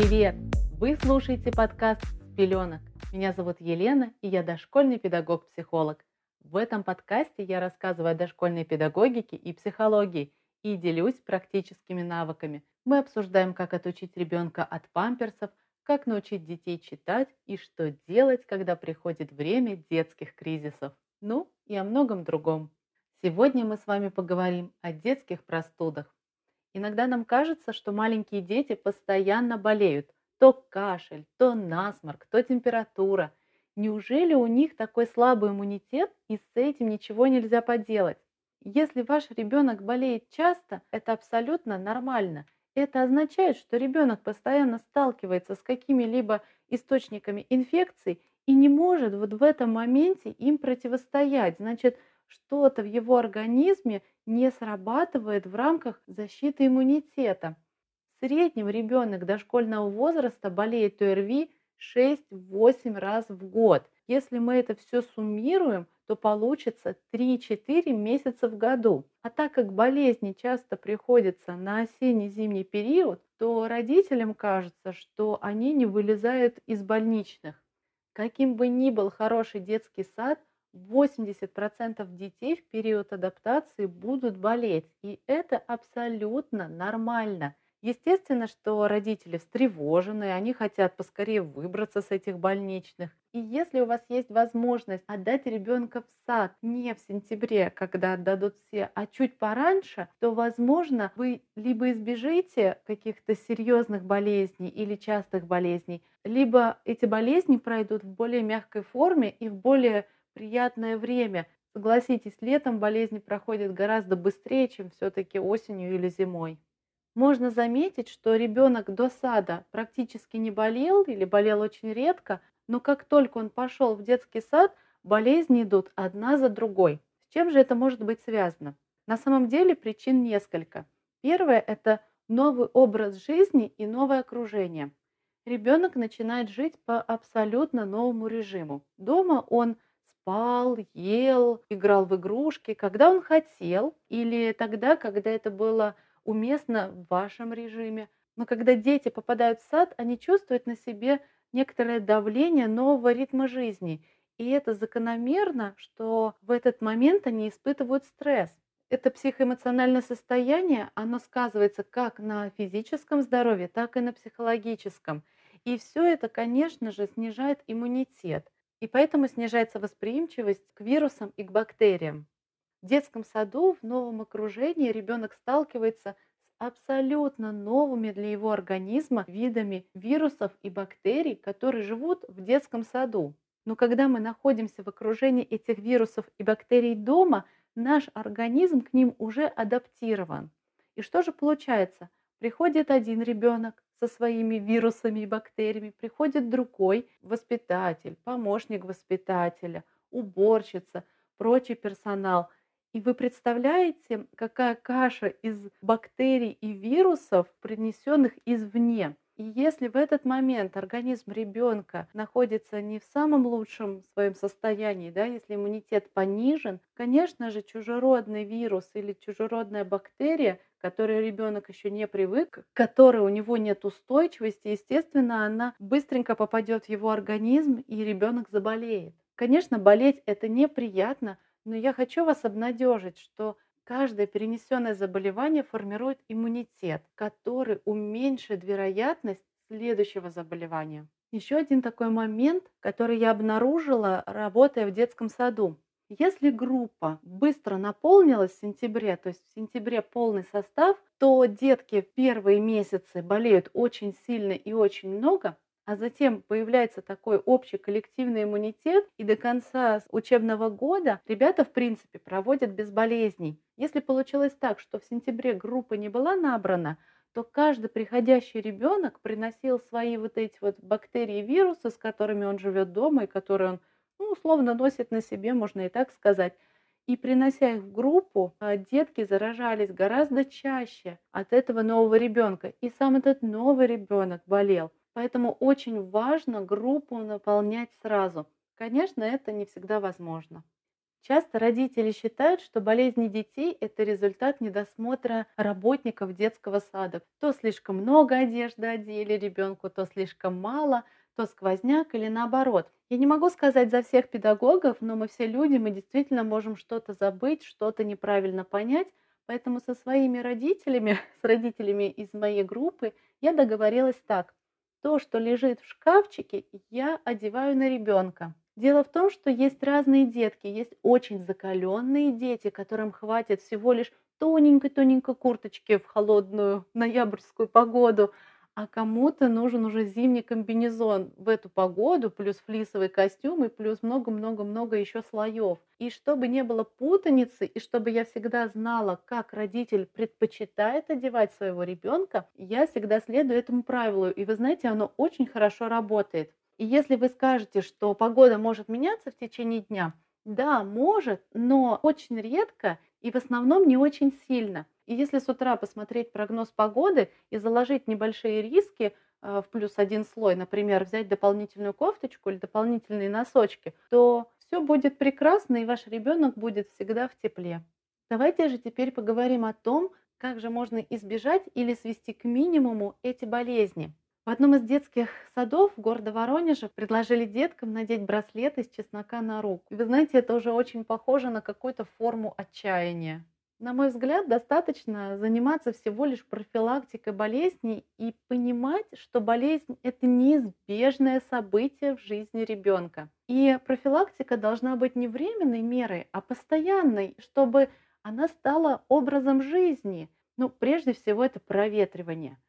Привет! Вы слушаете подкаст «С пеленок». Меня зовут Елена, и я дошкольный педагог-психолог. В этом подкасте я рассказываю о дошкольной педагогике и психологии и делюсь практическими навыками. Мы обсуждаем, как отучить ребенка от памперсов, как научить детей читать и что делать, когда приходит время детских кризисов. Ну и о многом другом. Сегодня мы с вами поговорим о детских простудах. Иногда нам кажется, что маленькие дети постоянно болеют. То кашель, то насморк, то температура. Неужели у них такой слабый иммунитет и с этим ничего нельзя поделать? Если ваш ребенок болеет часто, это абсолютно нормально. Это означает, что ребенок постоянно сталкивается с какими-либо источниками инфекций и не может вот в этом моменте им противостоять. Значит, что-то в его организме не срабатывает в рамках защиты иммунитета. В среднем ребенок дошкольного возраста болеет ОРВИ 6-8 раз в год. Если мы это все суммируем, то получится 3-4 месяца в году. А так как болезни часто приходятся на осенне-зимний период, то родителям кажется, что они не вылезают из больничных. Каким бы ни был хороший детский сад, 80% детей в период адаптации будут болеть, и это абсолютно нормально. Естественно, что родители встревожены, они хотят поскорее выбраться с этих больничных. И если у вас есть возможность отдать ребенка в сад не в сентябре, когда отдадут все, а чуть пораньше, то, возможно, вы либо избежите каких-то серьезных болезней или частых болезней, либо эти болезни пройдут в более мягкой форме и в более приятное время. Согласитесь, летом болезни проходят гораздо быстрее, чем все-таки осенью или зимой. Можно заметить, что ребенок до сада практически не болел или болел очень редко, но как только он пошел в детский сад, болезни идут одна за другой. С чем же это может быть связано? На самом деле причин несколько. Первое – это новый образ жизни и новое окружение. Ребенок начинает жить по абсолютно новому режиму. Дома он спал, ел, играл в игрушки, когда он хотел, или тогда, когда это было уместно в вашем режиме. Но когда дети попадают в сад, они чувствуют на себе некоторое давление нового ритма жизни. И это закономерно, что в этот момент они испытывают стресс. Это психоэмоциональное состояние, оно сказывается как на физическом здоровье, так и на психологическом. И все это, конечно же, снижает иммунитет. И поэтому снижается восприимчивость к вирусам и к бактериям. В детском саду, в новом окружении ребенок сталкивается с абсолютно новыми для его организма видами вирусов и бактерий, которые живут в детском саду. Но когда мы находимся в окружении этих вирусов и бактерий дома, наш организм к ним уже адаптирован. И что же получается? Приходит один ребенок, со своими вирусами и бактериями, приходит другой воспитатель, помощник воспитателя, уборщица, прочий персонал. И вы представляете, какая каша из бактерий и вирусов, принесенных извне. И если в этот момент организм ребенка находится не в самом лучшем своем состоянии, да, если иммунитет понижен, конечно же, чужеродный вирус или чужеродная бактерия, к которой ребенок еще не привык, которой у него нет устойчивости, естественно, она быстренько попадет в его организм, и ребенок заболеет. Конечно, болеть это неприятно, но я хочу вас обнадежить, что Каждое перенесенное заболевание формирует иммунитет, который уменьшит вероятность следующего заболевания. Еще один такой момент, который я обнаружила, работая в детском саду. Если группа быстро наполнилась в сентябре, то есть в сентябре полный состав, то детки в первые месяцы болеют очень сильно и очень много, а затем появляется такой общий коллективный иммунитет, и до конца учебного года ребята, в принципе, проводят без болезней. Если получилось так, что в сентябре группа не была набрана, то каждый приходящий ребенок приносил свои вот эти вот бактерии и вирусы, с которыми он живет дома и которые он, ну, условно носит на себе, можно и так сказать. И принося их в группу, а, детки заражались гораздо чаще от этого нового ребенка. И сам этот новый ребенок болел. Поэтому очень важно группу наполнять сразу. Конечно, это не всегда возможно. Часто родители считают, что болезни детей – это результат недосмотра работников детского сада. То слишком много одежды одели ребенку, то слишком мало, то сквозняк или наоборот. Я не могу сказать за всех педагогов, но мы все люди, мы действительно можем что-то забыть, что-то неправильно понять. Поэтому со своими родителями, с родителями из моей группы, я договорилась так. То, что лежит в шкафчике, я одеваю на ребенка. Дело в том, что есть разные детки. Есть очень закаленные дети, которым хватит всего лишь тоненькой-тоненькой курточки в холодную ноябрьскую погоду, а кому-то нужен уже зимний комбинезон в эту погоду, плюс флисовый костюм и плюс много-много-много еще слоев. И чтобы не было путаницы, и чтобы я всегда знала, как родитель предпочитает одевать своего ребенка, я всегда следую этому правилу. И вы знаете, оно очень хорошо работает. И если вы скажете, что погода может меняться в течение дня, да, может, но очень редко и в основном не очень сильно. И если с утра посмотреть прогноз погоды и заложить небольшие риски э, в плюс один слой, например, взять дополнительную кофточку или дополнительные носочки, то все будет прекрасно, и ваш ребенок будет всегда в тепле. Давайте же теперь поговорим о том, как же можно избежать или свести к минимуму эти болезни. В одном из детских садов города Воронежа предложили деткам надеть браслет из чеснока на руку. И вы знаете, это уже очень похоже на какую-то форму отчаяния. На мой взгляд, достаточно заниматься всего лишь профилактикой болезней и понимать, что болезнь – это неизбежное событие в жизни ребенка. И профилактика должна быть не временной мерой, а постоянной, чтобы она стала образом жизни. Ну, прежде всего, это проветривание –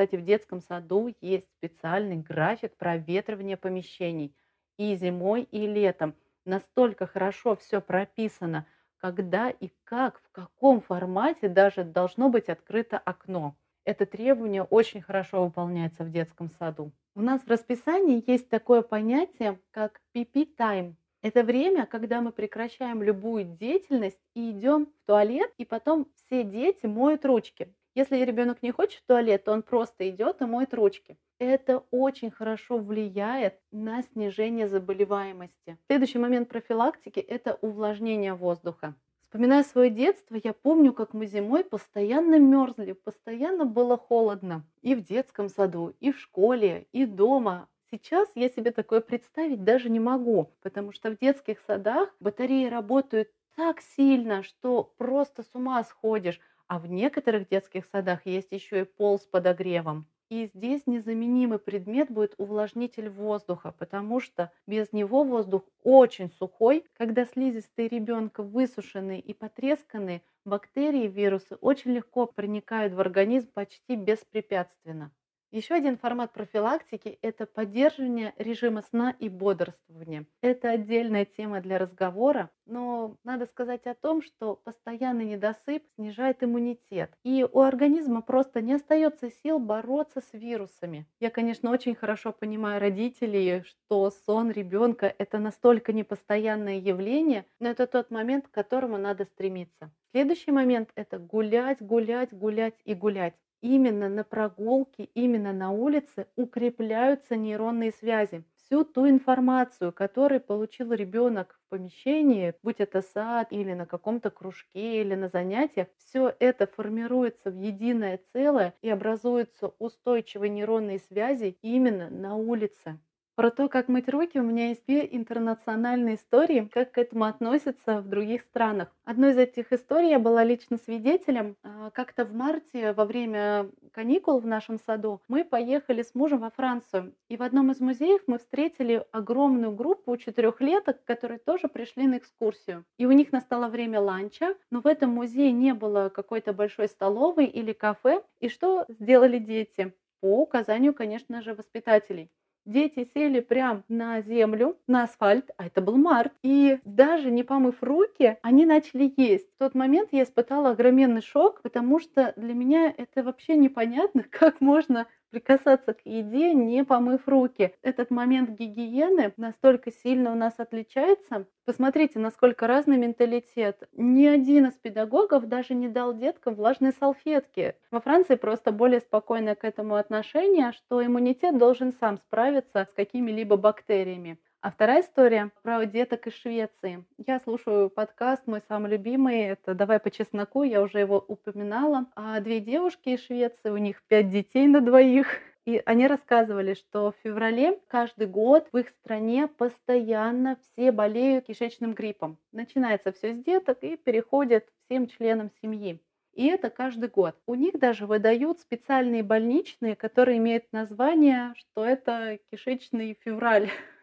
кстати, в детском саду есть специальный график проветривания помещений и зимой, и летом. Настолько хорошо все прописано, когда и как, в каком формате даже должно быть открыто окно. Это требование очень хорошо выполняется в детском саду. У нас в расписании есть такое понятие, как PP-time. Это время, когда мы прекращаем любую деятельность и идем в туалет, и потом все дети моют ручки. Если ребенок не хочет в туалет, то он просто идет и моет ручки. Это очень хорошо влияет на снижение заболеваемости. Следующий момент профилактики – это увлажнение воздуха. Вспоминая свое детство, я помню, как мы зимой постоянно мерзли, постоянно было холодно. И в детском саду, и в школе, и дома. Сейчас я себе такое представить даже не могу, потому что в детских садах батареи работают так сильно, что просто с ума сходишь. А в некоторых детских садах есть еще и пол с подогревом. И здесь незаменимый предмет будет увлажнитель воздуха, потому что без него воздух очень сухой. Когда слизистые ребенка высушенные и потресканные, бактерии, вирусы очень легко проникают в организм почти беспрепятственно. Еще один формат профилактики – это поддерживание режима сна и бодрствования. Это отдельная тема для разговора, но надо сказать о том, что постоянный недосып снижает иммунитет, и у организма просто не остается сил бороться с вирусами. Я, конечно, очень хорошо понимаю родителей, что сон ребенка – это настолько непостоянное явление, но это тот момент, к которому надо стремиться. Следующий момент – это гулять, гулять, гулять и гулять именно на прогулке, именно на улице укрепляются нейронные связи. Всю ту информацию, которую получил ребенок в помещении, будь это сад или на каком-то кружке или на занятиях, все это формируется в единое целое и образуются устойчивые нейронные связи именно на улице. Про то, как мыть руки, у меня есть две интернациональные истории, как к этому относятся в других странах. Одной из этих историй я была лично свидетелем. А, как-то в марте, во время каникул в нашем саду, мы поехали с мужем во Францию. И в одном из музеев мы встретили огромную группу четырехлеток, которые тоже пришли на экскурсию. И у них настало время ланча, но в этом музее не было какой-то большой столовой или кафе. И что сделали дети? По указанию, конечно же, воспитателей. Дети сели прям на землю, на асфальт, а это был март. И даже не помыв руки, они начали есть. В тот момент я испытала огроменный шок, потому что для меня это вообще непонятно, как можно прикасаться к еде, не помыв руки. Этот момент гигиены настолько сильно у нас отличается. Посмотрите, насколько разный менталитет. Ни один из педагогов даже не дал деткам влажные салфетки. Во Франции просто более спокойное к этому отношение, что иммунитет должен сам справиться с какими-либо бактериями. А вторая история про деток из Швеции. Я слушаю подкаст, мой самый любимый, это «Давай по чесноку», я уже его упоминала. А две девушки из Швеции, у них пять детей на двоих. И они рассказывали, что в феврале каждый год в их стране постоянно все болеют кишечным гриппом. Начинается все с деток и переходит всем членам семьи. И это каждый год. У них даже выдают специальные больничные, которые имеют название, что это кишечный февраль.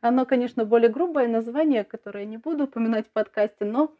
Оно, конечно, более грубое название, которое я не буду упоминать в подкасте, но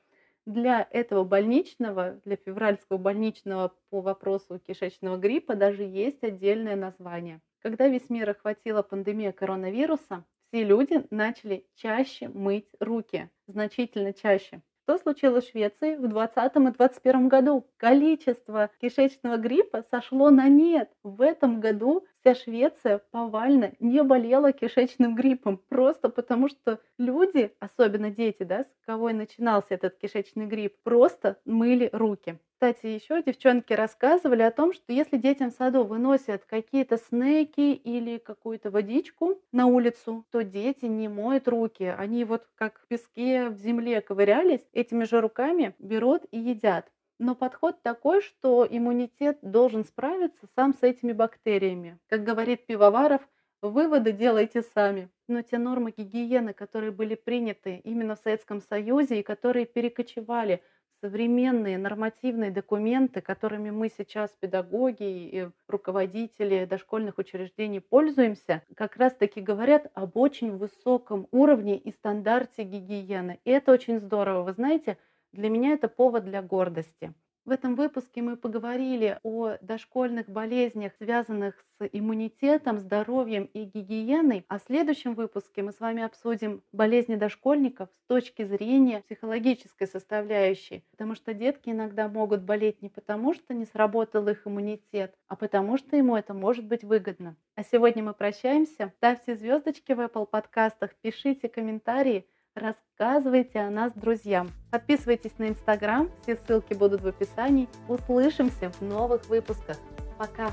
для этого больничного, для февральского больничного по вопросу кишечного гриппа даже есть отдельное название. Когда весь мир охватила пандемия коронавируса, все люди начали чаще мыть руки, значительно чаще. Что случилось в Швеции в 2020 и 2021 году? Количество кишечного гриппа сошло на нет. В этом году вся Швеция повально не болела кишечным гриппом, просто потому что люди, особенно дети, да, с кого и начинался этот кишечный грипп, просто мыли руки. Кстати, еще девчонки рассказывали о том, что если детям в саду выносят какие-то снеки или какую-то водичку на улицу, то дети не моют руки. Они вот как в песке в земле ковырялись, этими же руками берут и едят. Но подход такой, что иммунитет должен справиться сам с этими бактериями. Как говорит Пивоваров, выводы делайте сами. Но те нормы гигиены, которые были приняты именно в Советском Союзе и которые перекочевали в современные нормативные документы, которыми мы сейчас, педагоги и руководители дошкольных учреждений, пользуемся, как раз-таки говорят об очень высоком уровне и стандарте гигиены. И это очень здорово. Вы знаете, для меня это повод для гордости. В этом выпуске мы поговорили о дошкольных болезнях, связанных с иммунитетом, здоровьем и гигиеной. А в следующем выпуске мы с вами обсудим болезни дошкольников с точки зрения психологической составляющей. Потому что детки иногда могут болеть не потому, что не сработал их иммунитет, а потому что ему это может быть выгодно. А сегодня мы прощаемся. Ставьте звездочки в Apple подкастах, пишите комментарии. Рассказывайте о нас друзьям. Подписывайтесь на Инстаграм, все ссылки будут в описании. Услышимся в новых выпусках. Пока!